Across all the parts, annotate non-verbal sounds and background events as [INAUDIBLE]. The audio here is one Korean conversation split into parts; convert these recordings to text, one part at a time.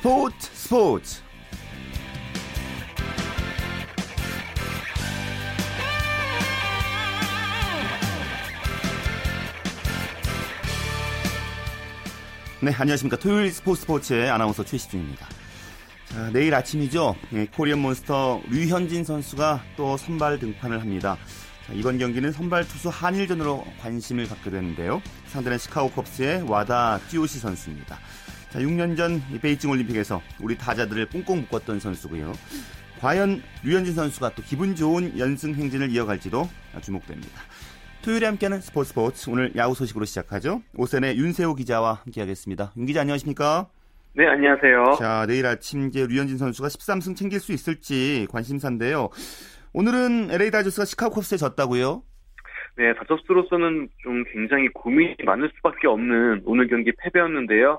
스포츠 스포츠 네, 안녕하십니까. 토요일 스포츠 스포츠의 아나운서 최시중입니다. 자, 내일 아침이죠. 네, 코리안 몬스터 류현진 선수가 또 선발 등판을 합니다. 자, 이번 경기는 선발 투수 한일전으로 관심을 갖게 되는데요. 상대는 시카고 컵스의 와다 찌오시 선수입니다. 자, 6년 전 베이징 올림픽에서 우리 타자들을 꽁꽁 묶었던 선수고요. 과연 류현진 선수가 또 기분 좋은 연승 행진을 이어갈지도 주목됩니다. 토요일에 함께하는 스포츠 스포츠 오늘 야구 소식으로 시작하죠. 오선의 윤세호 기자와 함께하겠습니다. 윤 기자 안녕하십니까? 네 안녕하세요. 자 내일 아침 이제 류현진 선수가 13승 챙길 수 있을지 관심사인데요. 오늘은 LA 다저스가 시카고 컵스에 졌다고요? 네 다저스로서는 좀 굉장히 고민이 많을 수밖에 없는 오늘 경기 패배였는데요.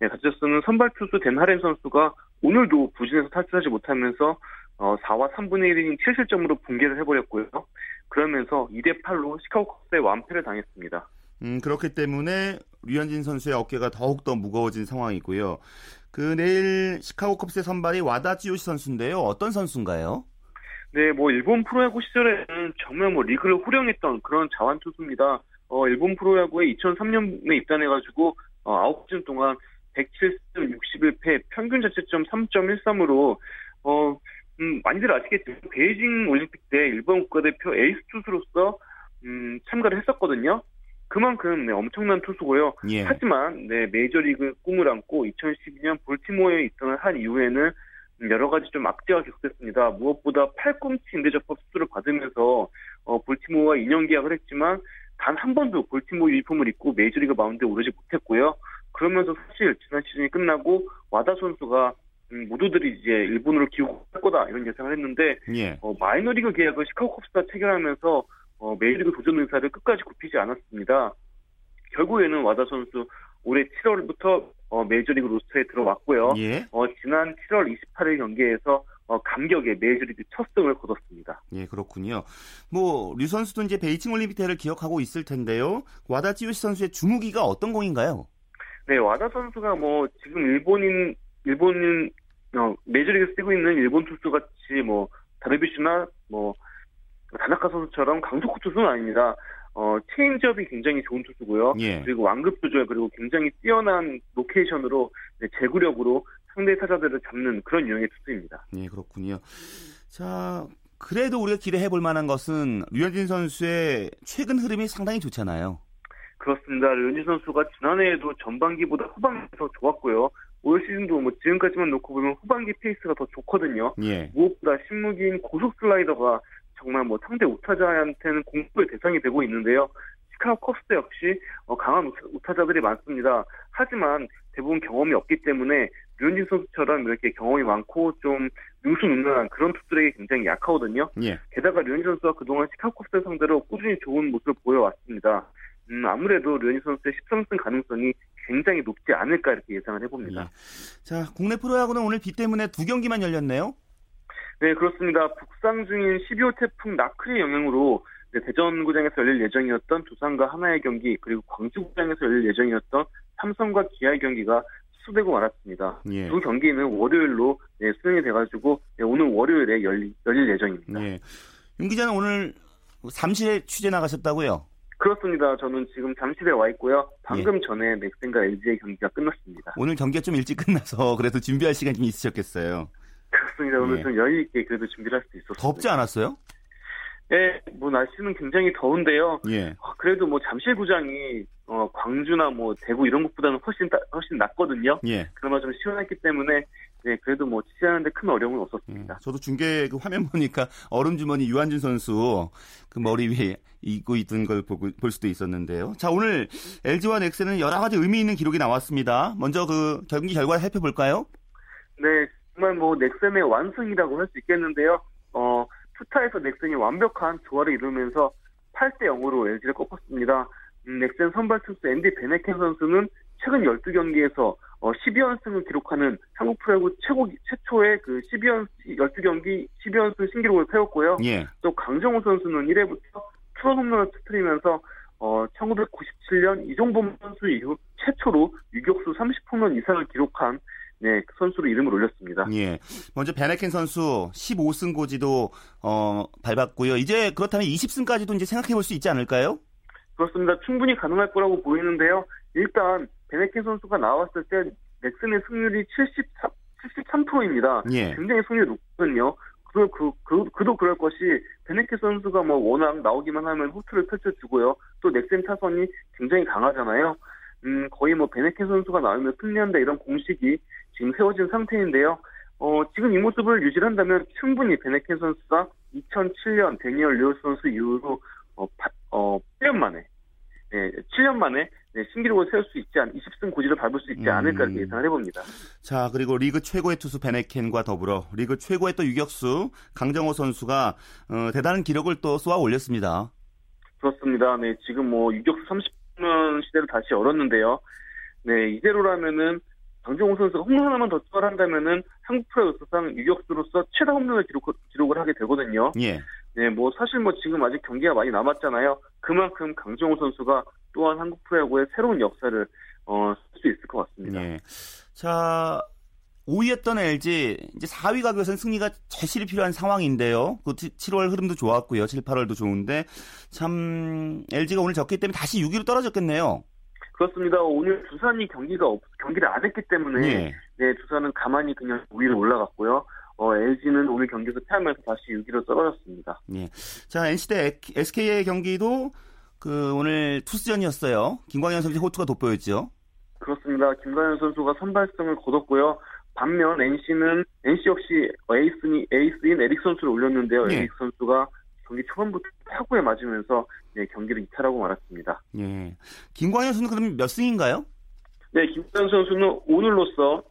네, 다저스는 선발 투수 덴 하렌 선수가 오늘도 부진에서 탈출하지 못하면서 어, 4와 3분의 1이닝 7실점으로 붕괴를 해버렸고요. 그러면서 2대 8로 시카고 컵스에 완패를 당했습니다. 음, 그렇기 때문에 류현진 선수의 어깨가 더욱더 무거워진 상황이고요. 그 내일 시카고 컵스의 선발이 와다지요시 선수인데요. 어떤 선수인가요? 네, 뭐 일본 프로야구 시절에는 정말 뭐 리그를 호령했던 그런 자완 투수입니다. 어, 일본 프로야구에 2003년에 입단해가지고 어, 9시즌 동안 107승 61패 평균 자체점 3.13으로 어 음, 많이들 아시겠지만 베이징 올림픽 때 일본 국가대표 에이스 투수로서 음, 참가를 했었거든요. 그만큼 네, 엄청난 투수고요. 예. 하지만 네, 메이저리그 꿈을 안고 2012년 볼티모어에 입단을 한 이후에는 여러 가지 좀 악재가 계속됐습니다. 무엇보다 팔꿈치 인대접합 수술을 받으면서 어, 볼티모어와 2년 계약을 했지만 단 한 번도 볼티모어 유니폼을 입고 메이저리그 마운드에 오르지 못했고요. 그러면서 사실 지난 시즌이 끝나고 와다 선수가 음, 모두들이 이제 일본으로 기록할 거다 이런 예상을 했는데 예. 어, 마이너리그 계약을 시카고 컵스가 체결하면서 어, 메이저리그 도전 의사를 끝까지 굽히지 않았습니다. 결국에는 와다 선수 올해 7월부터 어, 메이저리그 로스터에 들어왔고요. 예. 어, 지난 7월 28일 경기에서 어, 감격의 메이저리그 첫 승을 거뒀습니다. 예, 그렇군요. 뭐, 류 선수도 이제 베이징 올림픽 때를 기억하고 있을 텐데요. 와다 쓰요시 선수의 주무기가 어떤 공인가요? 네, 와다 선수가 뭐, 지금 일본인, 일본인, 어, 메이저리그 뛰고 있는 일본 투수 같이 뭐, 다르빗슈나 뭐, 다나카 선수처럼 강속구 투수는 아닙니다. 어, 체인지업이 굉장히 좋은 투수고요. 예. 그리고 완급 조절, 그리고 굉장히 뛰어난 로케이션으로, 네, 제구력으로 상대 타자들을 잡는 그런 유형의 투수입니다. 예, 그렇군요. 자, 그래도 우리가 기대해 볼 만한 것은 류현진 선수의 최근 흐름이 상당히 좋잖아요. 그렇습니다. 류현진 선수가 지난해에도 전반기보다 후반기가 더 좋았고요. 올 시즌도 뭐 지금까지만 놓고 보면 후반기 페이스가 더 좋거든요. 예. 무엇보다 신무기인 고속 슬라이더가 정말 뭐 상대 우타자한테는 공포의 대상이 되고 있는데요. 시카고 컵스 역시 어, 강한 우타자들이 많습니다. 하지만 대부분 경험이 없기 때문에 류현진 선수처럼 이렇게 경험이 많고 좀 능수능란한 그런 투수들에게 굉장히 약하거든요. 예. 게다가 류현진 선수가 그동안 시카고 컵스 상대로 꾸준히 좋은 모습을 보여왔습니다. 음, 아무래도 류현진 선수의 13승 가능성이 굉장히 높지 않을까 이렇게 예상을 해봅니다. 예. 자, 국내 프로야구는 오늘 비 때문에 두 경기만 열렸네요. 네, 그렇습니다. 북상 중인 12호 태풍 나크의 영향으로 네, 대전구장에서 열릴 예정이었던 두산과 하나의 경기 그리고 광주구장에서 열릴 예정이었던 삼성과 기아의 경기가 취소되고 말았습니다. 예. 두 경기는 월요일로 네, 수행이 돼가지고 네, 오늘 월요일에 열릴, 열릴 예정입니다. 예. 윤 기자는 오늘 잠실에 취재 나가셨다고요? 그렇습니다. 저는 지금 잠실에 와 있고요. 방금 예. 전에 넥센과 LG의 경기가 끝났습니다. 오늘 경기가 좀 일찍 끝나서 그래도 준비할 시간이 좀 있으셨겠어요. 그렇습니다. 오늘 예. 좀 여유 있게 그래도 준비를 할 수 있었습니다. 덥지 않았어요? 예, 뭐 날씨는 굉장히 더운데요. 예. 그래도 뭐 잠실구장이 어, 광주나 뭐 대구 이런 것보다는 훨씬 따, 훨씬 낫거든요. 예. 그나마 좀 시원했기 때문에 네, 그래도 뭐 취재하는데 큰 어려움은 없었습니다. 예. 저도 중계 그 화면 보니까 얼음 주머니 유한준 선수 그 머리 위에 입고 있던 걸 보고, 볼 수도 있었는데요. 자, 오늘 LG와 넥센은 여러 가지 의미 있는 기록이 나왔습니다. 먼저 그 경기 결과를 살펴볼까요? 네, 정말 뭐 넥센의 완승이라고 할 수 있겠는데요. 어, 투타에서 넥센이 완벽한 조화를 이루면서 8대 0으로 LG를 꺾었습니다. 음, 넥센 선발 투수 앤디 베네켄 선수는 최근 12경기에서 어, 12연승을 기록하는 한국 프로야구 최고 최초의 그 12연 12경기 12연승 신기록을 세웠고요. 예. 또 강정호 선수는 1회부터 투런 홈런을 터뜨리면서 어, 1997년 이종범 선수 이후 최초로 유격수 30홈런 이상을 기록한 네, 그 선수로 이름을 올렸습니다. 예. 먼저 베네켄 선수 15승 고지도 어, 밟았고요. 이제 그렇다면 20승까지도 이제 생각해 볼 수 있지 않을까요? 그렇습니다. 충분히 가능할 거라고 보이는데요. 일단 베네켄 선수가 나왔을 때 넥슨의 승률이 73, 73%입니다. 예. 굉장히 승률이 높거든요. 그, 그, 그, 그도 그럴 것이, 베네케 선수가 뭐 워낙 나오기만 하면 호투를 펼쳐주고요. 또 넥센 타선이 굉장히 강하잖아요. 음, 거의 뭐 밴헤켄 선수가 나오면 승리한다 이런 공식이 지금 세워진 상태인데요. 어, 지금 이 모습을 유지한다면 충분히 밴헤켄 선수가 2007년 다니엘 리오스 선수 이후로 어, 바, 어 8년 만에, 네, 7년 만에 네, 신기록을 세울 수 있지 않, 20승 고지를 밟을 수 있지 않을까 음. 예상을 해봅니다. 자, 그리고 리그 최고의 투수 밴헤켄과 더불어 리그 최고의 또 유격수 강정호 선수가 어, 대단한 기록을 또 쏘아 올렸습니다. 그렇습니다. 네, 지금 뭐 유격수 30 년 시대를 다시 열었는데요. 네, 이대로라면은 강정호 선수가 홈런 하나만 더 추가한다면은 한국 프로 역사상 유격수로서 최다 홈런을 기록, 기록을 하게 되거든요. 예. 네, 뭐 사실 뭐 지금 아직 경기가 많이 남았잖아요. 그만큼 강정호 선수가 또한 한국 프로야구의 새로운 역사를 어, 쓸 수 있을 것 같습니다. 네. 자, 5위였던 LG 이제 4위 가기 위해서는 승리가 절실히 필요한 상황인데요. 그 7월 흐름도 좋았고요. 7, 8월도 좋은데 참 LG가 오늘 졌기 때문에 다시 6위로 떨어졌겠네요. 그렇습니다. 오늘 두산이 경기가 없, 경기를 안 했기 때문에 네. 네 두산은 가만히 그냥 5위로 올라갔고요. 어, LG는 오늘 경기에서 패하면서 다시 6위로 떨어졌습니다. 네. 자, NC 대 SK의 경기도 그 오늘 투수전이었어요. 김광현 선수 호투가 돋보였죠. 그렇습니다. 김광현 선수가 선발승을 거뒀고요. 반면 NC는 NC 역시 에이스인 에이스인 에릭 선수를 올렸는데요. 네. 에릭 선수가 경기 초반부터 타구에 맞으면서 네, 경기를 이탈하고 말았습니다. 예. 김광현 선수는 그럼 몇 승인가요? 네, 김광현 선수는 오늘로써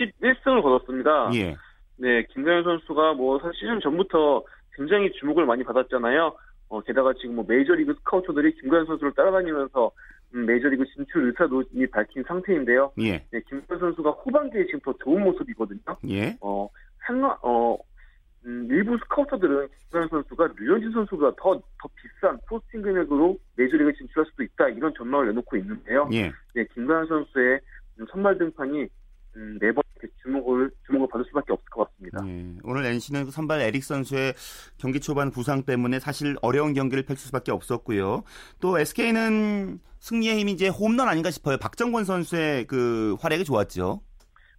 11승을 거뒀습니다. 예. 네, 김광현 선수가 뭐 사실 시즌 전부터 굉장히 주목을 많이 받았잖아요. 어, 게다가 지금 뭐 메이저리그 스카우터들이 김광현 선수를 따라다니면서 음, 메이저리그 진출 의사도 이미 밝힌 상태인데요. 예. 네, 김관 선수가 후반기에 지금 더 좋은 모습이거든요. 예. 어, 상어, 어, 음, 일부 스카우터들은 김관 선수가 류현진 선수가 더, 더 비싼 포스팅 금액으로 메이저리그 진출할 수도 있다. 이런 전망을 내놓고 있는데요. 예. 네, 김관 선수의 선발 등판이 음, 네번 주목을 주목을 받을 수밖에 없을 것 같습니다. 네, 오늘 NC는 선발 에릭 선수의 경기 초반 부상 때문에 사실 어려운 경기를 펼칠 수밖에 없었고요. 또 SK는 승리의 힘이 이제 홈런 아닌가 싶어요. 박정권 선수의 그 활약이 좋았죠.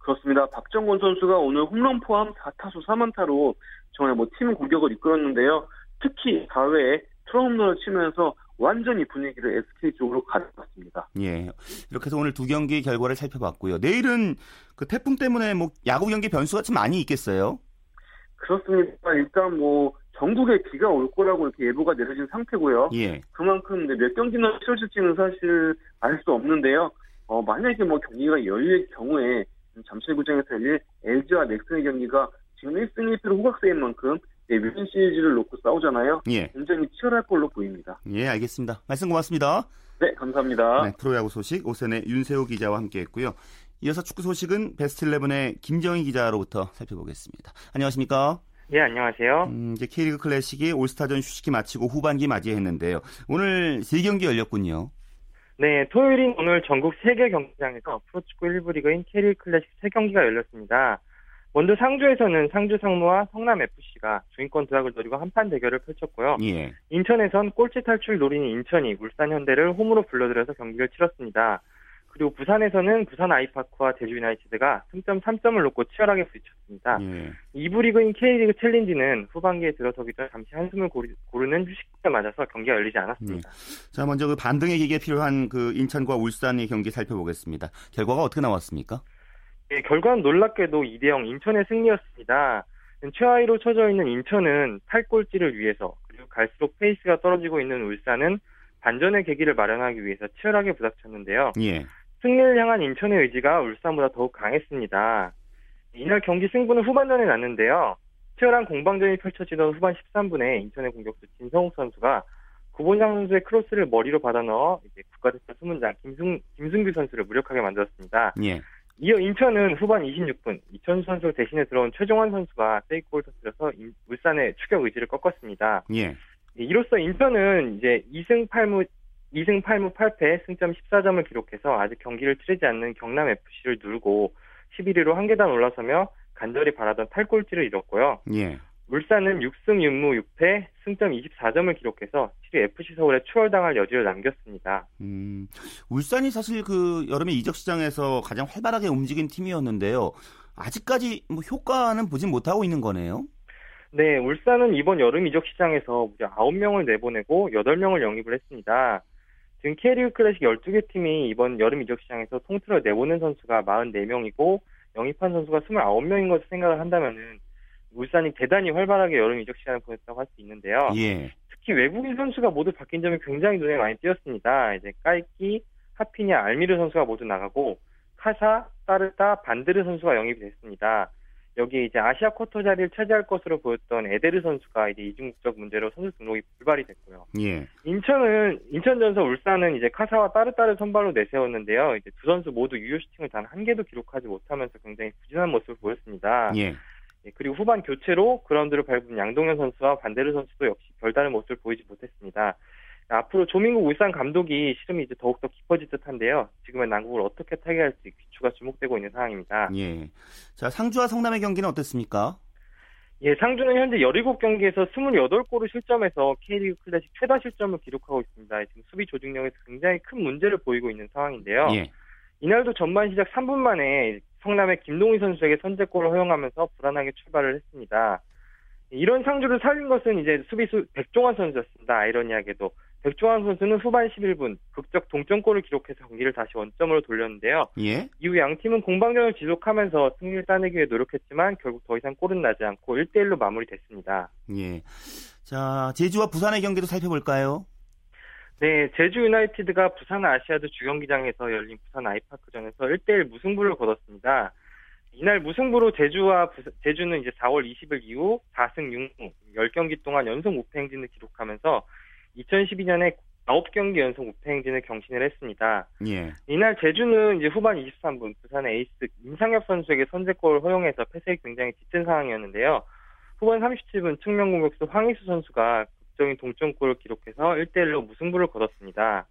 그렇습니다. 박정권 선수가 오늘 홈런 포함 4타수 3안타로 정말 뭐 팀 공격을 이끌었는데요. 특히 4회에 트럼홈런을 치면서 완전히 분위기를 SK 쪽으로 가져갔습니다. 예. 이렇게 해서 오늘 두 경기 결과를 살펴봤고요. 내일은 그 태풍 때문에 뭐 야구 경기 변수가 좀 많이 있겠어요? 그렇습니다. 일단 뭐 전국에 비가 올 거라고 이렇게 예보가 내려진 상태고요. 예. 그만큼 몇 경기나 치러질지는 사실 알 수 없는데요. 어, 만약에 뭐 경기가 열릴 경우에 잠실구장에서 열릴 LG와 넥슨의 경기가 지금 1승 1패로 호각세인 만큼 네, 뮤진 시리즈를 놓고 싸우잖아요. 예. 굉장히 치열할 걸로 보입니다. 예, 알겠습니다. 말씀 고맙습니다. 네, 감사합니다. 네, 프로야구 소식 오선의 윤세호 기자와 함께했고요. 이어서 축구 소식은 베스트 11의 김정희 기자로부터 살펴보겠습니다. 안녕하십니까? 네, 안녕하세요. 음, 이제 K리그 클래식이 올스타전 휴식기 마치고 후반기 맞이했는데요. 오늘 3경기 열렸군요. 네, 토요일인 오늘 전국 3개 경기장에서 프로축구 1부 리그인 K리그 클래식 3경기가 열렸습니다. 먼저 상주에서는 상주 상무와 성남 FC가 주인권 드락을 노리고 한판 대결을 펼쳤고요. 예. 인천에선 꼴찌 탈출 노리는 인천이 울산 현대를 홈으로 불러들여서 경기를 치렀습니다. 그리고 부산에서는 부산 아이파크와 제주 유나이티드가 승점 3점을 놓고 치열하게 부딪혔습니다. 예. 2부 리그인 K리그 챌린지는 후반기에 들어서기 전 잠시 한숨을 고르는 휴식기를 맞아서 경기가 열리지 않았습니다. 예. 자, 먼저 그 반등의 계기가 필요한 그 인천과 울산의 경기 살펴보겠습니다. 결과가 어떻게 나왔습니까? 네, 결과는 놀랍게도 2대 0 인천의 승리였습니다. 최하위로 처져 있는 인천은 탈꼴찌를 위해서 그리고 갈수록 페이스가 떨어지고 있는 울산은 반전의 계기를 마련하기 위해서 치열하게 부닥쳤는데요. 예. 승리를 향한 인천의 의지가 울산보다 더욱 강했습니다. 이날 경기 승부는 후반전에 났는데요. 치열한 공방전이 펼쳐지던 후반 13분에 인천의 공격수 진성욱 선수가 구본장 선수의 크로스를 머리로 받아 넣어 이제 국가대표 수문장 김승, 김승규 선수를 무력하게 만들었습니다. 예. 이어 인천은 후반 26분 이천수 선수 대신에 들어온 최종환 선수가 세이크골 터뜨려서 울산의 추격 의지를 꺾었습니다. 예. 이로써 인천은 이제 2승 8무 2승 8무 8패 승점 14점을 기록해서 아직 경기를 치르지 않는 경남 FC를 누르고 11위로 한 계단 올라서며 간절히 바라던 탈골지를 이뤘고요. 예. 울산은 6승 6무 6패 승점 24점을 기록해서 7위 FC 서울에 추월당할 여지를 남겼습니다. 음, 울산이 사실 그 여름에 이적 시장에서 가장 활발하게 움직인 팀이었는데요. 아직까지 뭐 효과는 보진 못하고 있는 거네요. 네, 울산은 이번 여름 이적 시장에서 무려 9명을 내보내고 8명을 영입을 했습니다. 지금 K리그 클래식 12개 팀이 이번 여름 이적 시장에서 통틀어 내보낸 선수가 44명이고 영입한 선수가 29명인 것을 생각을 한다면은 울산이 대단히 활발하게 여름 이적 시간을 보냈다고 할 수 있는데요. 예. 특히 외국인 선수가 모두 바뀐 점이 굉장히 눈에 많이 띄었습니다. 이제 까이키, 하피냐, 알미르 선수가 모두 나가고 카사, 따르타, 반드르 선수가 영입이 됐습니다. 여기에 이제 아시아 쿼터 자리를 차지할 것으로 보였던 에데르 선수가 이제 이중국적 문제로 선수 등록이 불발이 됐고요. 예. 인천은 인천전서 울산은 이제 카사와 따르따르 선발로 내세웠는데요. 이제 두 선수 모두 유효 슈팅을 단 한 개도 기록하지 못하면서 굉장히 부진한 모습을 보였습니다. 예. 예, 그리고 후반 교체로 그라운드를 밟은 양동현 선수와 반대르 선수도 역시 별다른 모습을 보이지 못했습니다. 앞으로 조민국 울산 감독이 시름이 이제 더욱더 깊어질 듯한데요. 지금의 난국을 어떻게 타개할지 귀추가 주목되고 있는 상황입니다. 예. 자, 상주와 성남의 경기는 어땠습니까? 예, 상주는 현재 17경기에서 28골을 실점해서 K리그 클래식 최다 실점을 기록하고 있습니다. 지금 수비 조직력에서 굉장히 큰 문제를 보이고 있는 상황인데요. 예. 이날도 전반 시작 3분 만에 성남의 김동희 선수에게 선제골을 허용하면서 불안하게 출발을 했습니다. 이런 상주를 살린 것은 이제 수비수 백종환 선수였습니다. 아이러니하게도 백종환 선수는 후반 11분 극적 동점골을 기록해서 경기를 다시 원점으로 돌렸는데요. 예. 이후 양 팀은 공방전을 지속하면서 승리를 따내기 위해 노력했지만 결국 더 이상 골은 나지 않고 1대1로 마무리됐습니다. 예. 자, 제주와 부산의 경기도 살펴볼까요? 네, 제주 유나이티드가 부산 아시아드 주경기장에서 열린 부산 아이파크전에서 1대1 무승부를 거뒀습니다. 이날 무승부로 제주와 부, 제주는 이제 4월 20일 이후 4승 6무 10경기 동안 연속 우패 행진을 기록하면서 2012년에 9경기 연속 우패 행진을 경신을 했습니다. 예. 이날 제주는 이제 후반 23분 부산의 에이스 임상엽 선수에게 선제골을 허용해서 패색이 굉장히 짙은 상황이었는데요. 후반 37분 측면 공격수 황희수 선수가 극적인 동점골을 기록해서 1대1로 무승부를 거뒀습니다.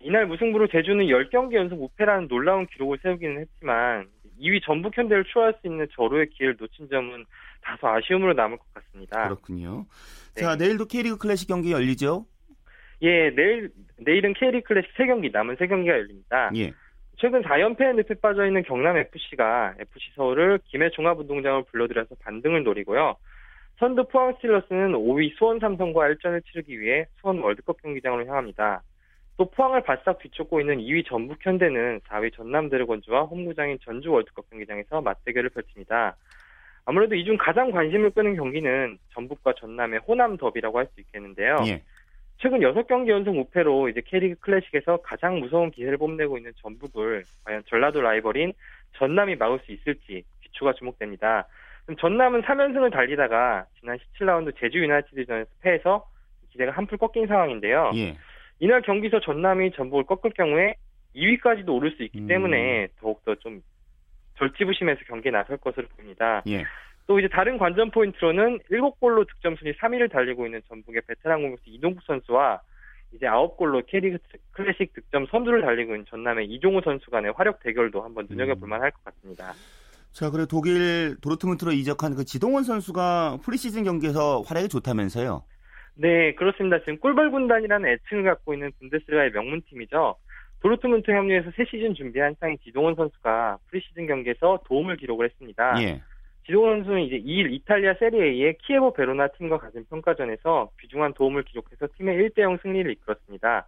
이날 무승부로 제주는 10경기 연속 우패라는 놀라운 기록을 세우기는 했지만 2위 전북 현대를 추월할 수 있는 절호의 기회를 놓친 점은 다소 아쉬움으로 남을 것 같습니다. 그렇군요. 네. 자, 내일도 K리그 클래식 경기 열리죠? 예, 내일 내일은 K리그 클래식 3경기 남은 3경기가 열립니다. 예. 최근 4연패에 늪에 빠져 있는 경남 FC가 FC 서울을 김해 종합운동장을 불러들여서 반등을 노리고요. 선두 포항 스틸러스는 5위 수원 삼성과 1전을 치르기 위해 수원 월드컵 경기장으로 향합니다. 또 포항을 바싹 뒤쫓고 있는 2위 전북 현대는 4위 전남 드래곤즈와 홈구장인 전주 월드컵 경기장에서 맞대결을 펼칩니다. 아무래도 이 중 가장 관심을 끄는 경기는 전북과 전남의 호남 더비라고 할 수 있겠는데요. 예. 최근 6경기 연속 무패로 이제 K리그 클래식에서 가장 무서운 기세를 뽐내고 있는 전북을 과연 전라도 라이벌인 전남이 막을 수 있을지 귀추가 주목됩니다. 전남은 3연승을 달리다가 지난 17라운드 제주 유나이티드전에서 패해서 기대가 한풀 꺾인 상황인데요. 예. 이날 경기에서 전남이 전북을 꺾을 경우에 2위까지도 오를 수 있기 음. 때문에 더욱더 좀 절치부심해서 경기에 나설 것으로 보입니다. 예. 또 이제 다른 관전 포인트로는 7골로 득점 순위 3위를 달리고 있는 전북의 베테랑 공격수 이동국 선수와 이제 9골로 K리그 클래식 득점 선두를 달리고 있는 전남의 이종호 선수 간의 화력 대결도 한번 눈여겨볼 음. 만할 것 같습니다. 자, 그리고 독일 도르트문트로 이적한 그 지동원 선수가 프리시즌 경기에서 활약이 좋다면서요? 네, 그렇습니다. 지금 꿀벌 군단이라는 애칭을 갖고 있는 분데스리가의 명문팀이죠. 도르트문트 합류해서 새 시즌 준비 한창인 지동원 선수가 프리시즌 경기에서 도움을 기록을 했습니다. 예. 지동원 선수는 이제 2일 이탈리아 세리에A의 키에보 베로나 팀과 가진 평가전에서 귀중한 도움을 기록해서 팀의 1대0 승리를 이끌었습니다.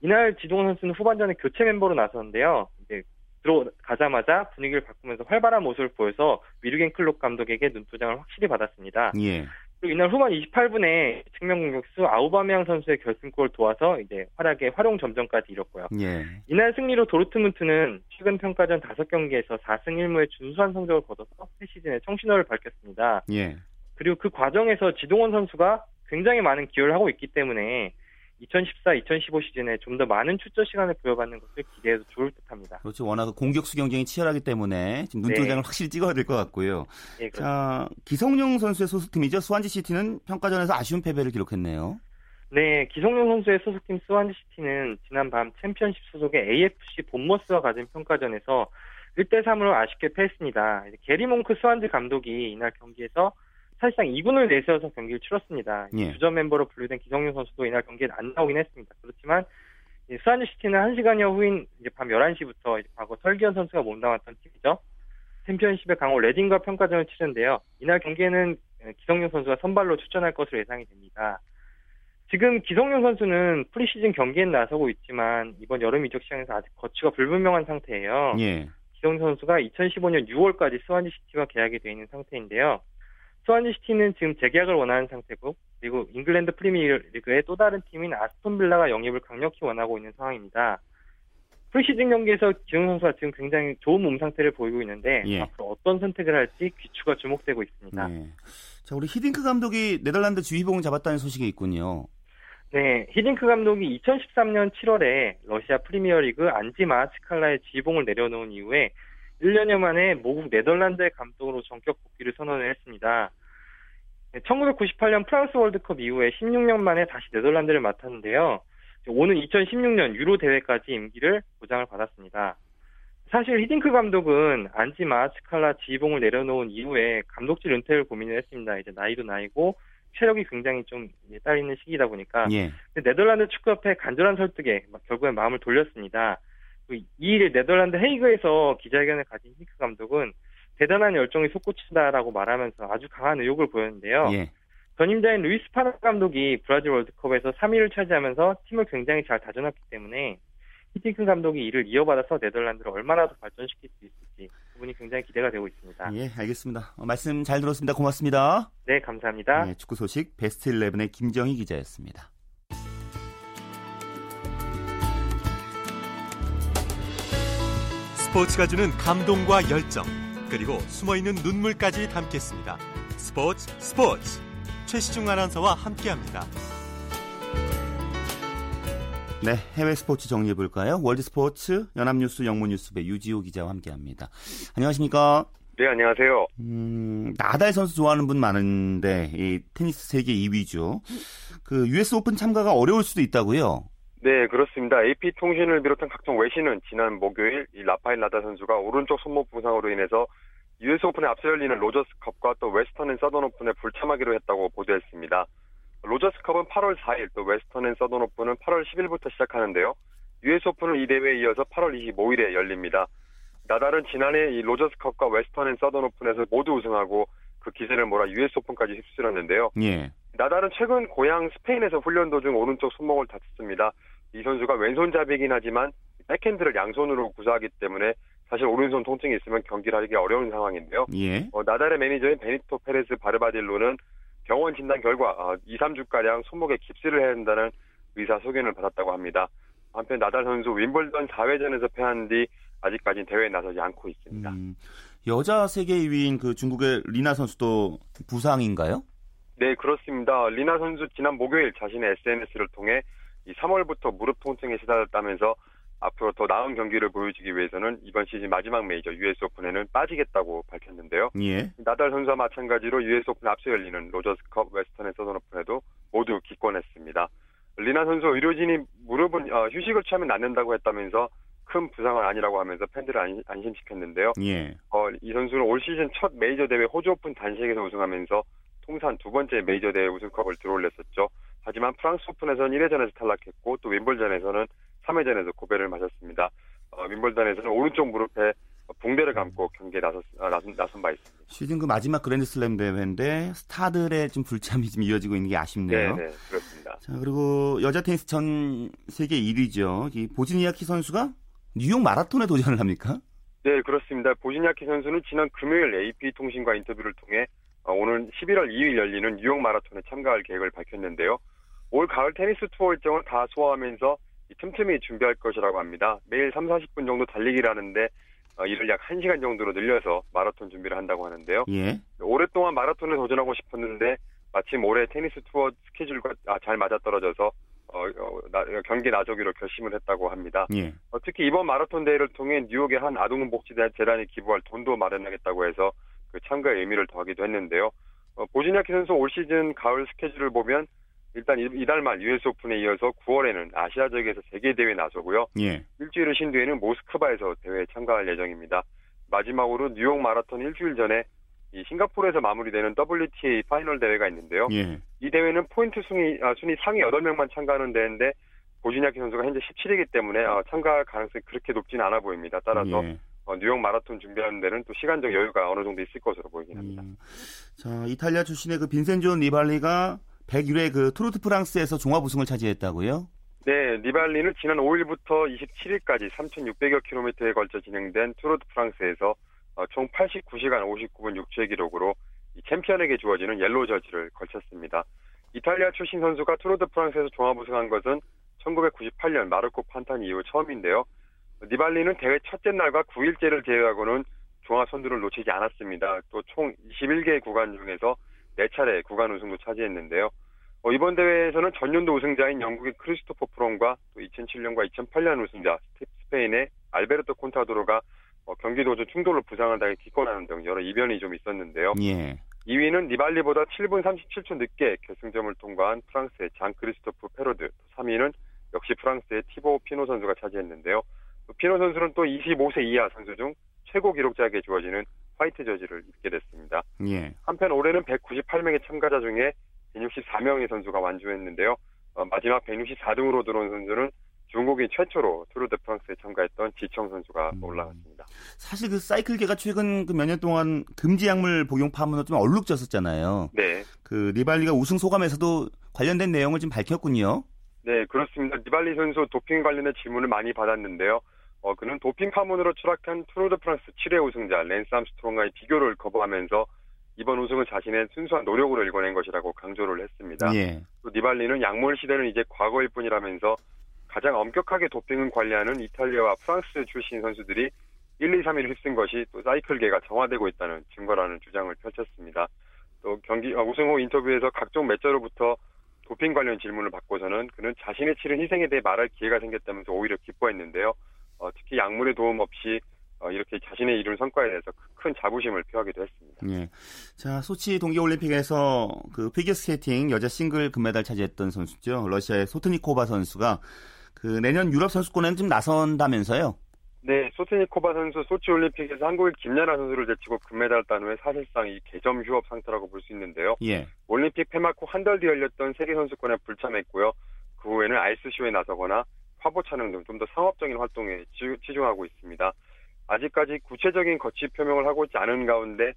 이날 지동원 선수는 후반전에 교체 멤버로 나섰는데요. 이제 들어가자마자 분위기를 바꾸면서 활발한 모습을 보여서 위르겐 클롭 감독에게 눈도장을 확실히 받았습니다. 예. 그리고 이날 후반 28분에 측면 공격수 아우바메양 선수의 결승골을 도와서 이제 활약의 활용 점정까지 이뤘고요. 예. 이날 승리로 도르트문트는 최근 평가전 5경기에서 4승 1무의 준수한 성적을 거둬서 새 시즌에 청신호를 밝혔습니다. 예. 그리고 그 과정에서 지동원 선수가 굉장히 많은 기여를 하고 있기 때문에 2014-2015 시즌에 좀 더 많은 출전 시간을 부여받는 것을 기대해도 좋을 듯합니다. 그렇죠. 워낙 그 공격수 경쟁이 치열하기 때문에 지금 눈도장을 네. 확실히 찍어야 될 것 같고요. 예, 그렇습니다. 자, 기성용 선수의 소속팀이죠. 스완지 시티는 평가전에서 아쉬운 패배를 기록했네요. 네, 기성용 선수의 소속팀 스완지 시티는 지난 밤 챔피언십 소속의 AFC 본머스와 가진 평가전에서 1대 3으로 아쉽게 패했습니다. 게리 몽크 스완지 감독이 이날 경기에서 사실상 2군을 내세워서 경기를 치렀습니다. 예. 주전 멤버로 분류된 기성용 선수도 이날 경기에 안 나오긴 했습니다. 그렇지만 스완지 시티는 1시간여 후인 이제 밤 11시부터 이제 과거 설기현 선수가 몸담았던 팀이죠. 챔피언십의 강호 레딩과 평가전을 치르는데요. 이날 경기에는 기성용 선수가 선발로 출전할 것으로 예상이 됩니다. 지금 기성용 선수는 프리시즌 경기에 나서고 있지만 이번 여름 이적 시장에서 아직 거취가 불분명한 상태예요. 예. 기성용 선수가 2015년 6월까지 스완지 시티와 계약이 되어 있는 상태인데요. 스완지 시티는 지금 재계약을 원하는 상태고 그리고 잉글랜드 프리미어리그의 또 다른 팀인 아스톤 빌라가 영입을 강력히 원하고 있는 상황입니다. 프리시즌 경기에서 기성 선수가 지금 굉장히 좋은 몸 상태를 보이고 있는데 예. 앞으로 어떤 선택을 할지 귀추가 주목되고 있습니다. 네. 자, 우리 히딩크 감독이 네덜란드 지휘봉을 잡았다는 소식이 있군요. 네, 히딩크 감독이 2013년 7월에 러시아 프리미어리그 안지 마하치칼라의 지휘봉을 내려놓은 이후에 1년여 만에 모국 네덜란드의 감독으로 전격 복귀를 선언을 했습니다. 1998년 프랑스 월드컵 이후에 16년 만에 다시 네덜란드를 맡았는데요. 오는 2016년 유로 대회까지 임기를 보장을 받았습니다. 사실 히딩크 감독은 안지마 스칼라 지휘봉을 내려놓은 이후에 감독질 은퇴를 고민을 했습니다. 이제 나이도 나이고 체력이 굉장히 좀 딸리는 시기다 보니까 예. 네덜란드 축구협회 간절한 설득에 결국엔 마음을 돌렸습니다. 그 이일 네덜란드 헤이그에서 기자회견을 가진 히딩크 감독은 대단한 열정이 솟구친다라고 말하면서 아주 강한 의욕을 보였는데요. 예. 전임자인 루이스 판할 감독이 브라질 월드컵에서 3위를 차지하면서 팀을 굉장히 잘 다져놨기 때문에 히딩크 감독이 이를 이어받아서 네덜란드를 얼마나 더 발전시킬 수 있을지 부분이 굉장히 기대가 되고 있습니다. 예, 알겠습니다. 어, 말씀 잘 들었습니다. 고맙습니다. 네, 감사합니다. 네, 축구 소식 베스트 11의 김정희 기자였습니다. 스포츠가 주는 감동과 열정 그리고 숨어있는 눈물까지 담겠습니다. 스포츠 스포츠 최시중 아나운서와 함께합니다. 네, 해외 스포츠 정리해 볼까요? 월드 스포츠 연합뉴스 영문뉴스부 유지호 기자와 함께합니다. 안녕하십니까? 네, 안녕하세요. 음, 나달 선수 좋아하는 분 많은데 이 테니스 세계 2위죠. 그 US 오픈 참가가 어려울 수도 있다고요? 네, 그렇습니다. AP 통신을 비롯한 각종 외신은 지난 목요일 이 라파엘 나달 선수가 오른쪽 손목 부상으로 인해서 US 오픈에 앞서 열리는 로저스컵과 또 웨스턴 앤 서던 오픈에 불참하기로 했다고 보도했습니다. 로저스컵은 8월 4일, 또 웨스턴 앤 서던 오픈은 8월 10일부터 시작하는데요. US 오픈은 이 대회에 이어서 8월 25일에 열립니다. 나달은 지난해 이 로저스컵과 웨스턴 앤 서던 오픈에서 모두 우승하고 그 기세를 몰아 US 오픈까지 휩쓸었는데요. 예. 나달은 최근 고향 스페인에서 훈련 도중 오른쪽 손목을 다쳤습니다. 이 선수가 왼손잡이긴 하지만 백핸드를 양손으로 구사하기 때문에 사실 오른손 통증이 있으면 경기를 하기 어려운 상황인데요. 예. 어, 나달의 매니저인 베니토 페레스 바르바딜로는 병원 진단 결과 어, 2, 3주가량 손목에 깁스를 해야 한다는 의사 소견을 받았다고 합니다. 한편 나달 선수 윈블던 4회전에서 패한 뒤 아직까지 대회에 나서지 않고 있습니다. 음, 여자 세계 2위인 그 중국의 리나 선수도 부상인가요? 네, 그렇습니다. 리나 선수 지난 목요일 자신의 SNS를 통해 이 3월부터 무릎 통증에 시달렸다면서 앞으로 더 나은 경기를 보여주기 위해서는 이번 시즌 마지막 메이저 US 오픈에는 빠지겠다고 밝혔는데요. 예. 나달 선수와 마찬가지로 US 오픈 앞서 열리는 로저스컵 웨스턴 앤 서던 오픈에도 모두 기권했습니다. 리나 선수 의료진이 무릎은 어, 휴식을 취하면 낫는다고 했다면서 큰 부상은 아니라고 하면서 팬들을 안심시켰는데요 예. 어, 이 선수는 올 시즌 첫 메이저 대회 호주 오픈 단식에서 우승하면서 통산 두 번째 메이저 대회 우승컵을 들어올렸었죠. 하지만 프랑스 오픈에서는 1회전에서 탈락했고 또 윈블전에서는 3회전에서 고배를 마셨습니다. 어, 윈블던에서는 오른쪽 무릎에 붕대를 감고 경기에 나섰, 아, 나선, 나선 바 있습니다. 시즌 그 마지막 그랜드슬램 대회인데 스타들의 좀 불참이 좀 이어지고 있는 게 아쉽네요. 네, 네 그렇습니다. 자, 그리고 여자 테니스 전 세계 1위죠. 이 보즈니아키 선수가 뉴욕 마라톤에 도전을 합니까? 네, 그렇습니다. 보즈니아키 선수는 지난 금요일 AP통신과 인터뷰를 통해 어, 오늘 11월 2일 열리는 뉴욕 마라톤에 참가할 계획을 밝혔는데요. 올 가을 테니스 투어 일정을 다 소화하면서 틈틈이 준비할 것이라고 합니다. 매일 3, 40분 정도 달리기를 하는데 어, 이를 약 1시간 정도로 늘려서 마라톤 준비를 한다고 하는데요. 예. 오랫동안 마라톤에 도전하고 싶었는데 마침 올해 테니스 투어 스케줄과 아, 잘 맞아떨어져서 어, 어, 나, 경기 나서기로 결심을 했다고 합니다. 예. 어, 특히 이번 마라톤 대회를 통해 뉴욕의 한 아동복지재단에 기부할 돈도 마련하겠다고 해서 그 참가의 의미를 더하기도 했는데요. 어, 보지니아키 선수 올 시즌 가을 스케줄을 보면 일단 이달 말 US 오픈에 이어서 9월에는 아시아 지역에서 세 개 대회 나서고요. 예. 일주일을 쉰 뒤에는 모스크바에서 대회에 참가할 예정입니다. 마지막으로 뉴욕 마라톤 일주일 전에 이 싱가포르에서 마무리되는 WTA 파이널 대회가 있는데요. 예. 이 대회는 포인트 순위, 아, 순위 상위 8명만 참가하는 대회인데 보지냐키 선수가 현재 17위이기 때문에 어, 참가할 가능성이 그렇게 높지는 않아 보입니다. 따라서 예. 어, 뉴욕 마라톤 준비하는 데는 또 시간적 여유가 어느 정도 있을 것으로 보이긴 합니다. 음. 자, 이탈리아 출신의 그 빈센조 니발리가 101회 그 투르 드 프랑스에서 종합 우승을 차지했다고요? 네, 니발리는 지난 5일부터 27일까지 3,600여 킬로미터에 걸쳐 진행된 투르 드 프랑스에서 어, 총 89시간 59분 6초의 기록으로 이 챔피언에게 주어지는 옐로우 저지를 걸쳤습니다. 이탈리아 출신 선수가 투르 드 프랑스에서 종합 우승한 것은 1998년 마르코 판타니 이후 처음인데요. 니발리는 대회 첫째 날과 9일째를 제외하고는 종합 선두를 놓치지 않았습니다. 또 총 21개 구간 중에서 4차례 구간 우승도 차지했는데요. 어, 이번 대회에서는 전년도 우승자인 영국의 크리스토퍼 프룸과 또 2007년과 2008년 우승자 스페인의 알베르토 콘타도르가 어, 경기 도중 충돌로 부상을 당해 기권하는 등 여러 이변이 좀 있었는데요. 예. 2위는 니발리보다 7분 37초 늦게 결승점을 통과한 프랑스의 장 크리스토프 페로드, 3위는 역시 프랑스의 티보 피노 선수가 차지했는데요. 피노 선수는 또 25세 이하 선수 중 최고 기록자에게 주어지는 화이트 저지를 입게 됐습니다. 예. 한편 올해는 198명의 참가자 중에 164명의 선수가 완주했는데요. 어, 마지막 164등으로 들어온 선수는 중국인 최초로 투르 드 프랑스에 참가했던 지청 선수가 음. 올라갔습니다. 사실 그 사이클계가 최근 그 몇 년 동안 금지 약물 복용 파문으로 좀 얼룩졌었잖아요. 네. 그 니발리가 우승 소감에서도 관련된 내용을 좀 밝혔군요. 네, 그렇습니다. 니발리 선수 도핑 관련된 질문을 많이 받았는데요. 어, 그는 도핑 파문으로 추락한 투르 드 프랑스 7회 우승자 랜스 암스트롱과의 비교를 거부하면서 이번 우승은 자신의 순수한 노력으로 일궈낸 것이라고 강조를 했습니다. 예. 또 니발리는 약물 시대는 이제 과거일 뿐이라면서 가장 엄격하게 도핑을 관리하는 이탈리아와 프랑스 출신 선수들이 1, 2, 3위를 휩쓴 것이 또 사이클계가 정화되고 있다는 증거라는 주장을 펼쳤습니다. 또 경기 어, 우승 후 인터뷰에서 각종 매체로부터 도핑 관련 질문을 받고서는 그는 자신의 치른 희생에 대해 말할 기회가 생겼다면서 오히려 기뻐했는데요. 어, 특히 약물의 도움 없이 어, 이렇게 자신의 이룬 성과에 대해서 큰 자부심을 표하기도 했습니다. 예. 자, 소치 동계올림픽에서 그 피겨스케이팅 여자 싱글 금메달 차지했던 선수죠. 러시아의 소트니코바 선수가 그 내년 유럽 선수권에는 좀 나선다면서요. 네, 소트니코바 선수 소치 올림픽에서 한국의 김연아 선수를 제치고 금메달 딴 후에 사실상 이 개점 휴업 상태라고 볼 수 있는데요. 예. 올림픽 폐막 후 한 달 뒤 열렸던 세계 선수권에 불참했고요. 그 후에는 아이스쇼에 나서거나 화보 촬영 등 좀 더 상업적인 활동에 치- 치중하고 있습니다. 아직까지 구체적인 거취 표명을 하고 있지 않은 가운데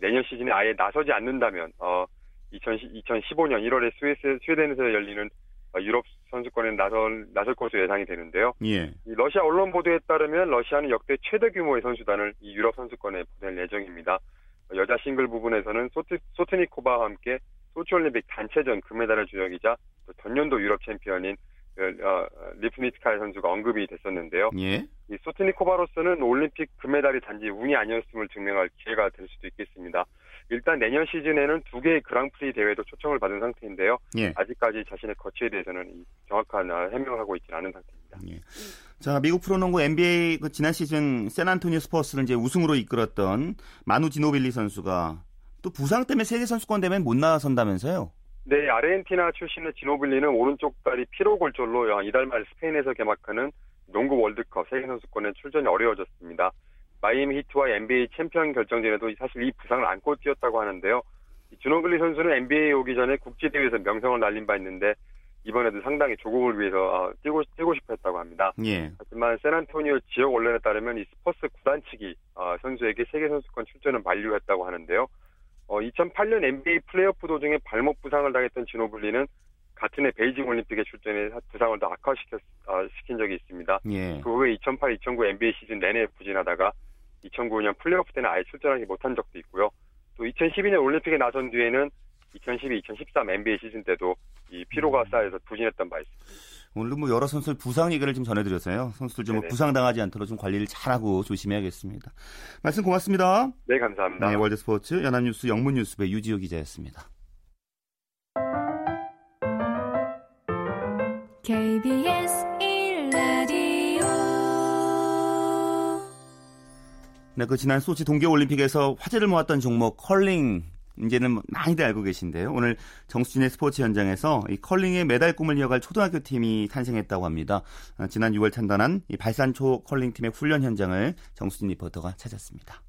내년 시즌에 아예 나서지 않는다면 어 2015년 1월에 스웨스, 스웨덴에서 열리는 어, 유럽 선수권에 나설 나설 것으로 예상이 되는데요. 예. 이 러시아 언론 보도에 따르면 러시아는 역대 최대 규모의 선수단을 이 유럽 선수권에 보낼 예정입니다. 어, 여자 싱글 부분에서는 소트, 소트니코바와 함께 소치올림픽 단체전 금메달의 주역이자 또 전년도 유럽 챔피언인 어, 리프니츠카이 선수가 언급이 됐었는데요. 예. 이 소트니코바로서는 올림픽 금메달이 단지 운이 아니었음을 증명할 기회가 될 수도 있겠습니다. 일단 내년 시즌에는 두 개의 그랑프리 대회도 초청을 받은 상태인데요. 예. 아직까지 자신의 거취에 대해서는 이 정확한 어, 해명을 하고 있지는 않은 상태입니다. 예. 자, 미국 프로농구 NBA 그 지난 시즌 샌안토니오 스퍼스를 이제 우승으로 이끌었던 마누 지노빌리 선수가 또 부상 때문에 세계 선수권 대회는 못 나선다면서요? 네, 아르헨티나 출신의 지노빌리는 오른쪽 다리 피로 골절로 이달 말 스페인에서 개막하는 농구 월드컵 세계 선수권에 출전이 어려워졌습니다. 마이애미 히트와 NBA 챔피언 결정전에도 사실 이 부상을 안고 뛰었다고 하는데요. 이 지노빌리 선수는 NBA에 오기 전에 국제 대회에서 명성을 날린 바 있는데 이번에도 상당히 조국을 위해서 어, 뛰고, 뛰고 싶어 했다고 합니다. 예. 하지만 샌안토니오 지역 언론에 따르면 이 스퍼스 구단 측이 어, 선수에게 세계 선수권 출전을 만류했다고 하는데요. 어, 2008년 NBA 플레이오프 도중에 발목 부상을 당했던 지노블리는 같은 해 베이징 올림픽에 출전해 부상을 더 악화시킨 어, 시킨 적이 있습니다. 예. 그 후에 2008-2009 NBA 시즌 내내 부진하다가 2009년 플레이오프 때는 아예 출전하지 못한 적도 있고요. 또 2012년 올림픽에 나선 뒤에는 2012-2013 NBA 시즌 때도 이 피로가 쌓여서 부진했던 바 있습니다. 오늘도 뭐 여러 선수들 부상 얘기를 좀 전해드려서요. 선수들 좀 네네. 부상당하지 않도록 좀 관리를 잘하고 조심해야겠습니다. 말씀 고맙습니다. 네, 감사합니다. 네, 월드스포츠 연합뉴스 영문뉴스부의 유지호 기자였습니다. KBS 1라디오 네, 그 지난 소치 동계올림픽에서 화제를 모았던 종목 컬링 이제는 많이들 알고 계신데요. 오늘 정수진의 스포츠 현장에서 이 컬링의 메달 꿈을 이어갈 초등학교 팀이 탄생했다고 합니다. 어, 지난 6월 창단한 이 발산초 컬링 팀의 훈련 현장을 정수진 리포터가 찾았습니다.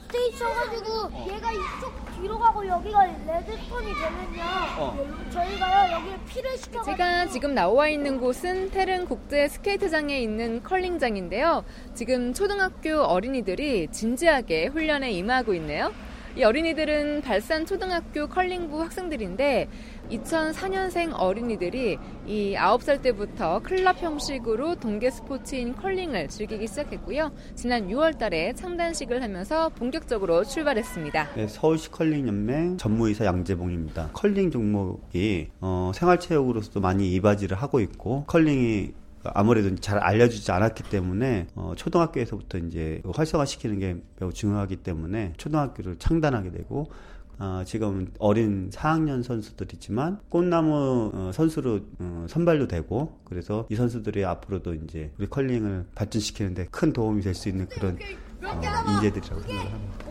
스테이지 쳐가지고 얘가 이쪽 뒤로 가고 여기가 red stone이 되면요 저희가요 여기에 peel을 시켜가지고 제가 지금 나와 있는 곳은 태릉 국제 스케이트장에 있는 컬링장인데요. 지금 초등학교 어린이들이 진지하게 훈련에 임하고 있네요. 이 어린이들은 발산 초등학교 컬링부 학생들인데 2004년생 어린이들이 이 9살 때부터 클럽 형식으로 동계 스포츠인 컬링을 즐기기 시작했고요. 지난 6월 달에 창단식을 하면서 본격적으로 출발했습니다. 네, 서울시 컬링 연맹 전무이사 양재봉입니다. 컬링 종목이 어, 생활체육으로서도 많이 이바지를 하고 있고 컬링이 아무래도 잘 알려지지 않았기 때문에 어, 초등학교에서부터 이제 활성화시키는 게 매우 중요하기 때문에 초등학교를 창단하게 되고 어, 지금 어린 4학년 선수들이지만 꽃나무 어, 선수로 어, 선발도 되고 그래서 이 선수들이 앞으로도 이제 우리 컬링을 발전시키는데 큰 도움이 될 수 있는 그런 어, 인재들이라고 생각을 합니다.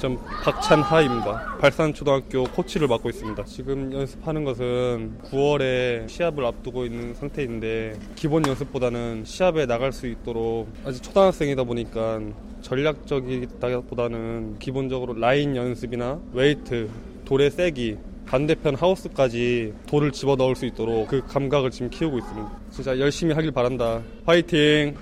전 박찬하입니다. 발산초등학교 코치를 맡고 있습니다. 지금 연습하는 것은 9월에 시합을 앞두고 있는 상태인데 기본 연습보다는 시합에 나갈 수 있도록 아직 초등학생이다 보니까 전략적이다보다는 기본적으로 라인 연습이나 웨이트, 돌의 세기, 반대편 하우스까지 돌을 집어 넣을 수 있도록 그 감각을 지금 키우고 있습니다. 진짜 열심히 하길 바란다. 화이팅!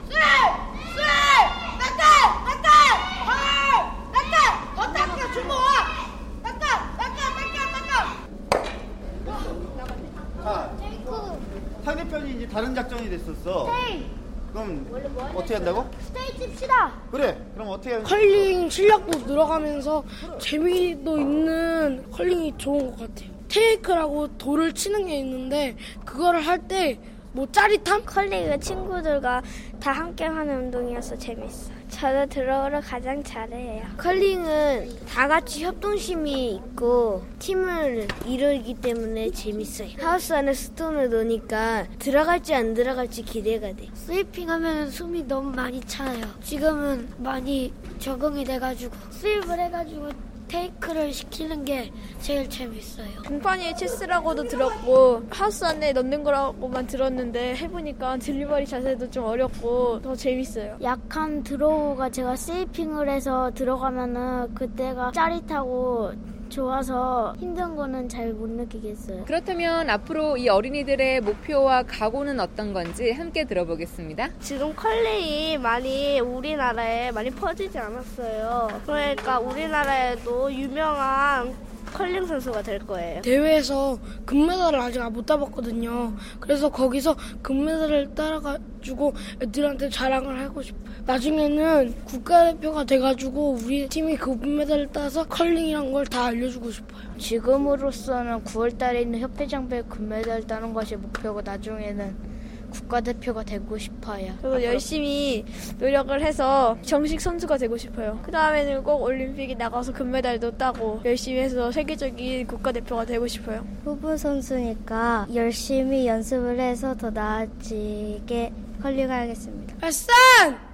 상대편이 이제 다른 작전이 됐었어. stay 그럼 어떻게 한다고? stay 칩시다 그래. 그럼 어떻게 하는 컬링 실력도 늘어가면서 재미도 있는 컬링이 좋은 것 같아요. take라고 돌을 치는 게 있는데 그거를 할 때 뭐 짜릿함? 컬링은 친구들과 다 함께 하는 운동이어서 재밌어 저 draw를 가장 잘해요. 컬링은 다 같이 협동심이 있고 팀을 이루기 때문에 재밌어요. 하우스 안에 스톤을 놓으니까 들어갈지 안 들어갈지 기대가 돼. sweeping 하면 숨이 너무 많이 차요. 지금은 많이 적응이 돼가지고. sweep을 해가지고 take를 시키는 게 제일 재밌어요 빙판의 체스라고도 들었고 하우스 안에 넣는 거라고만 들었는데 해보니까 delivery 자세도 좀 어렵고 더 재밌어요. 약한 draw가 제가 sweeping을 해서 들어가면은 그때가 짜릿하고 좋아서 힘든 거는 잘 못 느끼겠어요. 그렇다면 앞으로 이 어린이들의 목표와 각오는 어떤 건지 함께 들어보겠습니다. 지금 컬링이 많이 우리나라에 많이 퍼지지 않았어요. 그러니까 우리나라에도 유명한 컬링 선수가 될 거예요. 대회에서 금메달을 아직 못 따봤거든요. 그래서 거기서 금메달을 따라가지고 애들한테 자랑을 하고 싶어요. 나중에는 국가대표가 돼가지고 우리 팀이 그 금메달을 따서 컬링이란 걸 다 알려주고 싶어요. 지금으로서는 9월달에 있는 협회장배 금메달 따는 것이 목표고 나중에는 국가대표가 되고 싶어요. 저도 열심히 노력을 해서 정식 선수가 되고 싶어요. 그 다음에는 꼭 올림픽에 나가서 금메달도 따고 열심히 해서 세계적인 국가대표가 되고 싶어요. 후보 선수니까 열심히 연습을 해서 더 나아지게 컬링하겠습니다. 발산!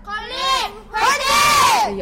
컬링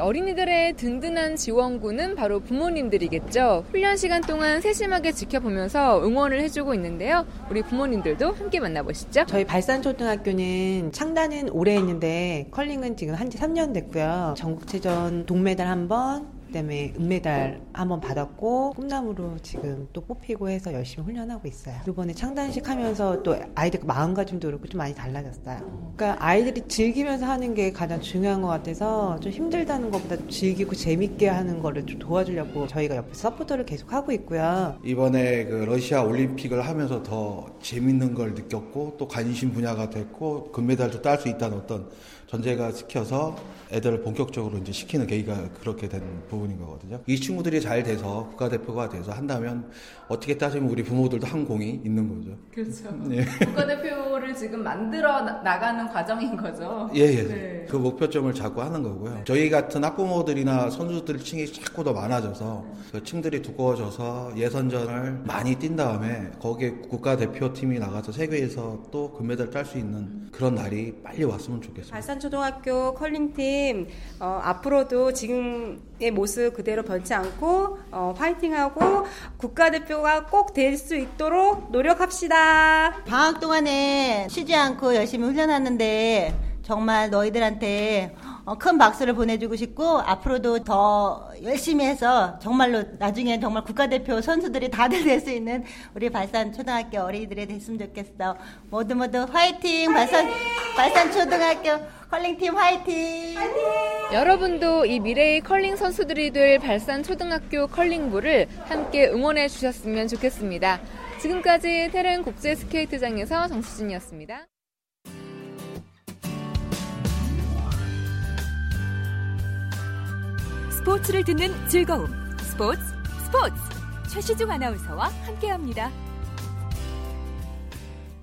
어린이들의 든든한 지원군은 바로 부모님들이겠죠. 훈련 시간 동안 세심하게 지켜보면서 응원을 해주고 있는데요. 우리 부모님들도 함께 만나보시죠. 저희 발산초등학교는 창단은 올해 했는데 컬링은 지금 한 지 3년 됐고요. 전국체전 동메달 한 번, 그다음에 은메달 한번 받았고 꿈나무로 지금 또 뽑히고 해서 열심히 훈련하고 있어요. 이번에 창단식 하면서 또 아이들 마음가짐도 그렇고 좀 많이 달라졌어요. 그러니까 아이들이 즐기면서 하는 게 가장 중요한 것 같아서 좀 힘들다는 것보다 좀 즐기고 재밌게 하는 거를 좀 도와주려고 저희가 옆에서 서포터를 계속 하고 있고요. 이번에 그 러시아 올림픽을 하면서 더 재밌는 걸 느꼈고 또 관심 분야가 됐고 금메달도 딸 수 있다는 어떤 전제가 시켜서 애들을 본격적으로 이제 시키는 계기가 그렇게 된 부분인 거거든요. 이 친구들이 잘 돼서 국가대표가 돼서 한다면 어떻게 따지면 우리 부모들도 한 공이 있는 거죠. 그렇죠. 예. [LAUGHS] 국가대표를 지금 만들어 나- 나가는 과정인 거죠. 예, 예. 네. 그 목표점을 잡고 하는 거고요. 저희 같은 학부모들이나 선수들 층이 자꾸 더 많아져서 그 층들이 두꺼워져서 예선전을 많이 뛴 다음에 거기에 국가대표팀이 나가서 세계에서 또 금메달 딸 수 있는 그런 날이 빨리 왔으면 좋겠습니다. 발산초등학교 컬링팀 어, 앞으로도 지금의 모습 그대로 변치 않고 어, 파이팅하고 국가대표가 꼭 될 수 있도록 노력합시다. 방학 동안에 쉬지 않고 열심히 훈련하는데 정말 너희들한테 어, 큰 박수를 보내주고 싶고 앞으로도 더 열심히 해서 정말로 나중에 정말 국가대표 선수들이 다들 될 수 있는 우리 발산 초등학교 어린이들이 됐으면 좋겠어. 모두 모두 화이팅! 발산 발산 초등학교 컬링팀 화이팅! 여러분도 이 미래의 컬링 선수들이 될 발산 초등학교 컬링부를 함께 응원해 주셨으면 좋겠습니다. 지금까지 테렌 국제 스케이트장에서 정수진이었습니다. 스포츠를 듣는 즐거움. 스포츠, 스포츠. 최시중 아나운서와 함께합니다.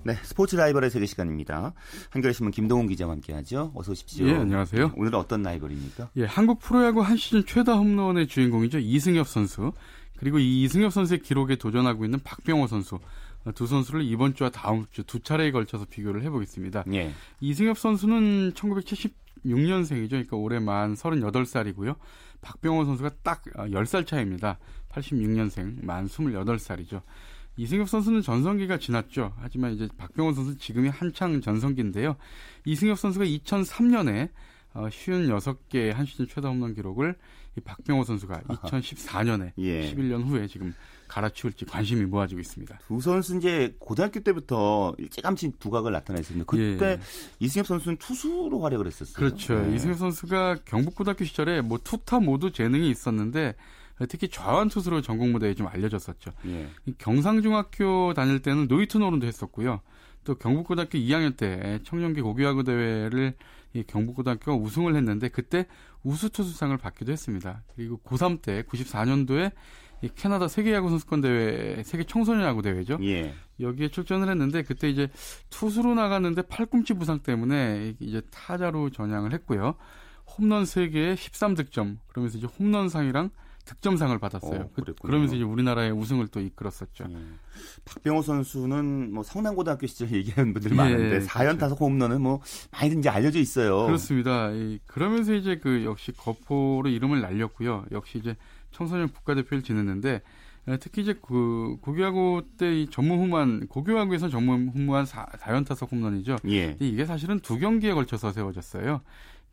네, 스포츠 라이벌의 세계 시간입니다. 한겨레신문 김동훈 기자와 함께하죠. 어서 오십시오. 예, 안녕하세요. 오늘은 어떤 라이벌입니까? 예, 한국 프로야구 한 시즌 최다 홈런의 주인공이죠. 이승엽 선수. 그리고 이 이승엽 선수의 기록에 도전하고 있는 박병호 선수. 두 선수를 이번 주와 다음 주 두 차례에 걸쳐서 비교를 해보겠습니다. 예. 이승엽 선수는 1976년생이죠. 그러니까 올해 만 38살이고요. 박병호 선수가 딱 10살 차이입니다. 86년생, 만 28살이죠. 이승엽 선수는 전성기가 지났죠. 하지만 이제 박병호 선수 는 지금이 한창 전성기인데요. 이승엽 선수가 2003년에 어, 56개의 한 시즌 최다 홈런 기록을 이 박병호 선수가 2014년에 예. 11년 후에 지금 갈아치울지 관심이 모아지고 있습니다. 두 선수 이제 고등학교 때부터 일찌감치 두각을 나타냈습니다. 그때 예. 이승엽 선수는 투수로 활약을 했었어요. 그렇죠. 네. 이승엽 선수가 경북고등학교 시절에 뭐 투타 모두 재능이 있었는데 특히 좌완 투수로 전국 무대에 좀 알려졌었죠. 예. 이 경상중학교 다닐 때는 노히트 노런도 했었고요. 또 경북고등학교 2학년 때 청룡기 고교야구 대회를 이 경북고등학교가 우승을 했는데 그때 우수 투수상을 받기도 했습니다. 그리고 고3 때 94년도에 이 캐나다 세계야구 선수권 대회, 세계 청소년 야구 대회죠. 예. 여기에 출전을 했는데 그때 이제 투수로 나갔는데 팔꿈치 부상 때문에 이제 타자로 전향을 했고요. 홈런 3개에 13득점. 그러면서 이제 홈런상이랑 득점상을 받았어요. 어, 그, 그랬군요. 러면서 이제 우리나라의 우승을 또 이끌었었죠. 박병호 선수는 뭐 성남고등학교 시절 얘기하는 분들이 예, 많은데 그렇죠. 4연 타석 홈런은 뭐 이제 알려져 있어요. 그렇습니다. 이, 그러면서 이제 그 역시 거포로 이름을 날렸고요. 역시 이제 청소년 국가대표를 지냈는데 에, 특히 이제 그 고교야구 때이 전무후무한 고교야구에서 전무후무한 4, 4연 타석 홈런이죠. 예. 이게 사실은 두 경기에 걸쳐서 세워졌어요.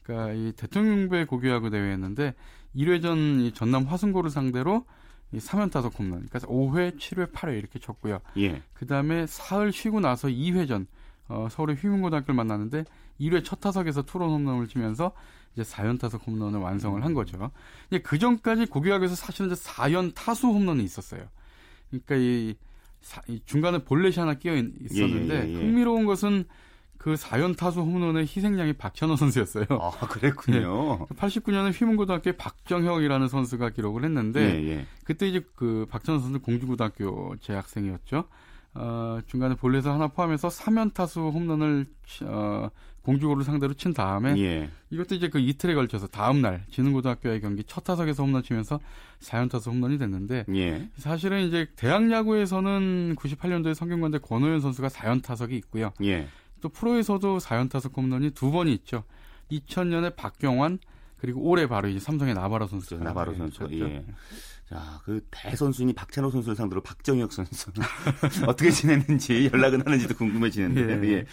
그러니까 이 대통령배 고교야구 대회였는데 1회전 이 전남 화순고를 상대로 이 3연 타석 홈런. 그러니까 5회, 7회, 8회 이렇게 쳤고요. 예. 그다음에 사흘 쉬고 나서 2회전 어, 서울의 휘문고등학교를 만났는데 1회 첫 타석에서 투런 홈런을 치면서 이제 4연 타석 홈런을 완성을 한 거죠. 이제 그 전까지 고교학에서 사실은 이제 4연 타수 홈런이 있었어요. 그러니까 이, 사- 이 중간에 볼넷이 하나 끼어 있- 있었는데 예, 예, 예. 흥미로운 것은 그 4연 타수 홈런의 희생양이 박찬호 선수였어요. 아, 그랬군요. 89년에 휘문고등학교의 박정혁이라는 선수가 기록을 했는데 예, 예. 그때 이제 그 박찬호 선수 공주고등학교 재학생이었죠. 어, 중간에 볼넷을 하나 포함해서 3연 타수 홈런을 치- 어, 공주고를 상대로 친 다음에 예. 이것도 이제 그 이틀에 걸쳐서 다음 날 진흥고등학교의 경기 첫 타석에서 홈런 치면서 4연 타수 홈런이 됐는데 예. 사실은 이제 대학 야구에서는 98년도에 성균관대 권호연 선수가 4연 타석이 있고요. 예. 또 프로에서도 4연 타석 홈런이 두 번이 있죠. 2000년에 박경환 그리고 올해 바로 이제 삼성의 나바로 나바로 네, 선수. 쳤죠. 예. 자, 그 대선수인 박찬호 선수를 상대로 박정혁 선수 [LAUGHS] 어떻게 지냈는지 연락은 하는지도 궁금해지는데. 예. 예.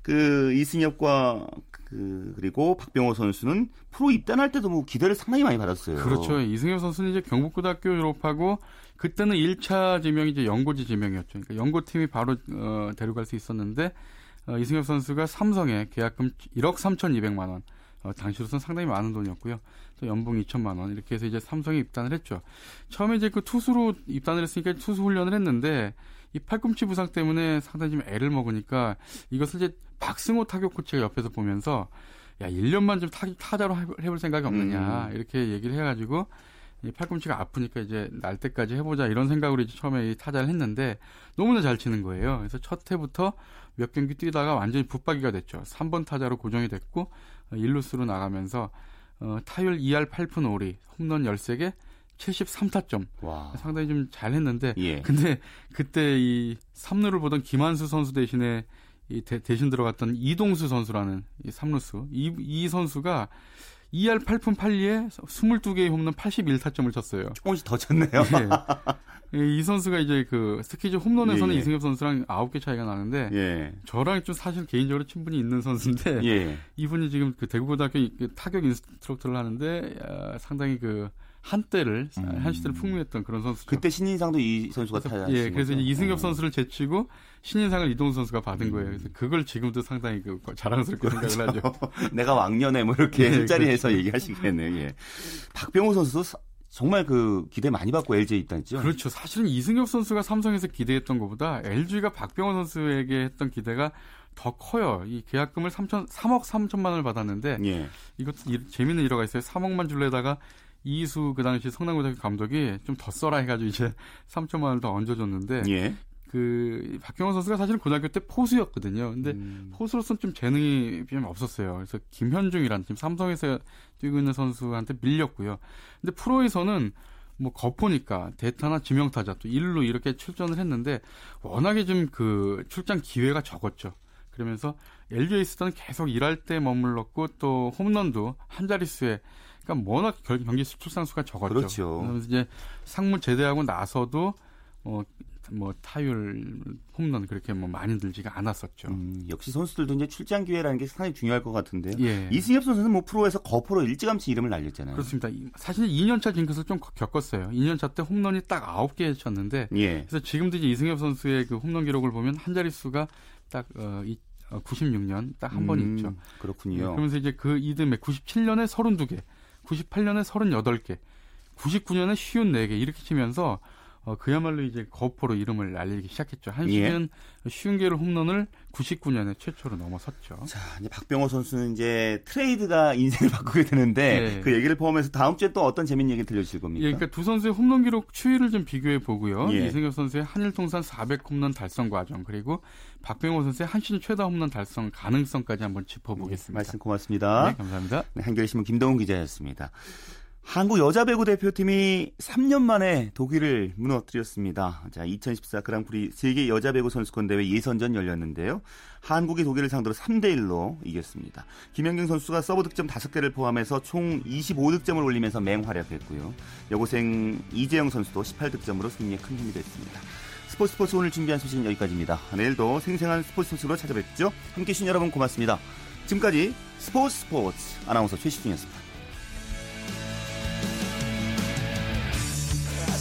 그 이승엽과 그 그리고 박병호 선수는 프로 입단할 때도 뭐 기대를 상당히 많이 받았어요. 그렇죠. 이승엽 선수는 이제 경북고등학교 졸업하고 그때는 1차 지명이 이제 연고지 지명이었죠. 그러니까 연고팀이 바로 어, 데려갈 수 있었는데 어, 이승엽 선수가 삼성에 계약금 1억 3,200만 원. 어, 당시로서는 상당히 많은 돈이었고요. 또 연봉 2천만 원 이렇게 해서 이제 삼성에 입단을 했죠. 처음에 이제 그 투수로 입단을 했으니까 투수 훈련을 했는데 이 팔꿈치 부상 때문에 상당히 좀 애를 먹으니까 이것을 이제 박승호 타격 코치가 옆에서 보면서 야 1년만 좀 타, 타자로 해볼- 해볼 생각이 없느냐 음. 이렇게 얘기를 해가지고 이 팔꿈치가 아프니까 이제 날 때까지 해보자 이런 생각으로 이제 처음에 이 타자를 했는데 너무나 잘 치는 거예요. 그래서 첫 해부터 몇 경기 뛰다가 완전히 붙박이가 됐죠. 3번 타자로 고정이 됐고 어, 일루수로 나가면서 어, 타율 2할 8푼 5리, 홈런 13개, 73타점. 와. 상당히 좀 잘했는데 예. 근데 그때 이 3루를 보던 김한수 선수 대신에 이 대, 신 들어갔던 이동수 선수라는 이 3루수 이, 이 선수가 2할 8푼 8리에 22개의 홈런 81타점을 쳤어요. 조금씩 더 쳤네요. 네. 이 선수가 이제 그 스키즈 홈런에서는 예, 예. 이승엽 선수랑 9개 차이가 나는데 예. 저랑 좀 사실 개인적으로 친분이 있는 선수인데 예. 이분이 지금 그 대구고등학교 타격 instructor를 하는데 아, 상당히 그 한때를 음. 한 시대를 풍미했던 그런 선수죠. 그때 신인상도 이 선수가 타야 예, 그래서 이제 이승엽 어. 선수를 제치고 신인상을 이동수 선수가 받은 음. 거예요. 그래서 그걸 지금도 상당히 그 자랑스럽게 그렇죠. 생각을 하죠. [LAUGHS] 내가 왕년에 뭐 이렇게 예, 술자리에서 그렇죠. 얘기하시겠네요. 예. 박병호 선수도 정말 그 기대 많이 받고 LG에 있다죠. 그렇죠. 사실은 이승엽 선수가 삼성에서 기대했던 것보다 LG가 박병호 선수에게 했던 기대가 더 커요. 이 계약금을 3천 3억 3천만 원을 받았는데 예. 이것도 재밌는 일화가 있어요. 3억만 줄래다가 이수 그 당시 성남고등학교 감독이 좀 더 써라 해가지고 이제 [LAUGHS] 3천만 원을 더 얹어줬는데 예. 그 박경원 선수가 사실은 고등학교 때 포수였거든요. 근데 음. 포수로서는 좀 재능이 좀 없었어요. 그래서 김현중이라는 지금 삼성에서 뛰고 있는 선수한테 밀렸고요. 근데 프로에서는 뭐 거포니까 대타나 지명타자 또 일루 이렇게 출전을 했는데 워낙에 좀 그 출장 기회가 적었죠. 그러면서 LG에 있었던 계속 일할 때 머물렀고 또 홈런도 한 자릿수에 그러니까 워낙 경기 출산수가 적었죠. 그렇죠. 그래서 이제 상무 제대하고 나서도 어, 뭐 타율 홈런 그렇게 뭐 많이 들지가 않았었죠. 음, 역시 선수들도 이제 출장 기회라는 게 상당히 중요할 것 같은데요. 예. 이승엽 선수는 뭐 프로에서 거포로 일찌감치 이름을 날렸잖아요. 그렇습니다. 사실 2년차 징크스를 좀 겪었어요. 2년차 때 홈런이 딱 9개 쳤는데 예. 그래서 지금도 이제 이승엽 선수의 그 홈런 기록을 보면 한 자릿수가 딱 어, 이, 96년 딱 한번 음, 있죠. 그렇군요. 네, 그러면서 이제 그 이듬해 97년에 32개, 98년에 38개, 99년에 54개 이렇게 치면서 어, 그야말로 이제 거포로 이름을 날리기 시작했죠. 한 시즌 예. 쉬운 개를 홈런을 99년에 최초로 넘어섰죠. 자, 이제 박병호 선수는 이제 트레이드가 [LAUGHS] 인생을 바꾸게 되는데 네. 그 얘기를 포함해서 다음 주에 또 어떤 재밌는 얘기 들려주실 겁니까? 예, 그러니까 두 선수의 홈런 기록 추이를 좀 비교해 보고요. 예. 이승엽 선수의 한일 통산 400 홈런 달성 과정 그리고 박병호 선수의 한 시즌 최다 홈런 달성 가능성까지 한번 짚어보겠습니다. 네, 말씀 고맙습니다. 네, 감사합니다. 네, 한겨레신문 김동훈 기자였습니다. 한국 여자 배구 대표팀이 3년 만에 독일을 무너뜨렸습니다. 자, 2014 그랑프리 세계 여자 배구 선수권 대회 예선전 열렸는데요. 한국이 독일을 상대로 3대 1로 이겼습니다. 김연경 선수가 서브 득점 5개를 포함해서 총 25득점을 올리면서 맹활약했고요. 여고생 이재영 선수도 18득점으로 승리에 큰 힘이 됐습니다. 스포츠 스포츠 오늘 준비한 소식은 여기까지입니다. 내일도 생생한 스포츠 소식으로 찾아뵙죠. 함께 해주신 여러분 고맙습니다. 지금까지 스포츠 스포츠 아나운서 최시중이었습니다.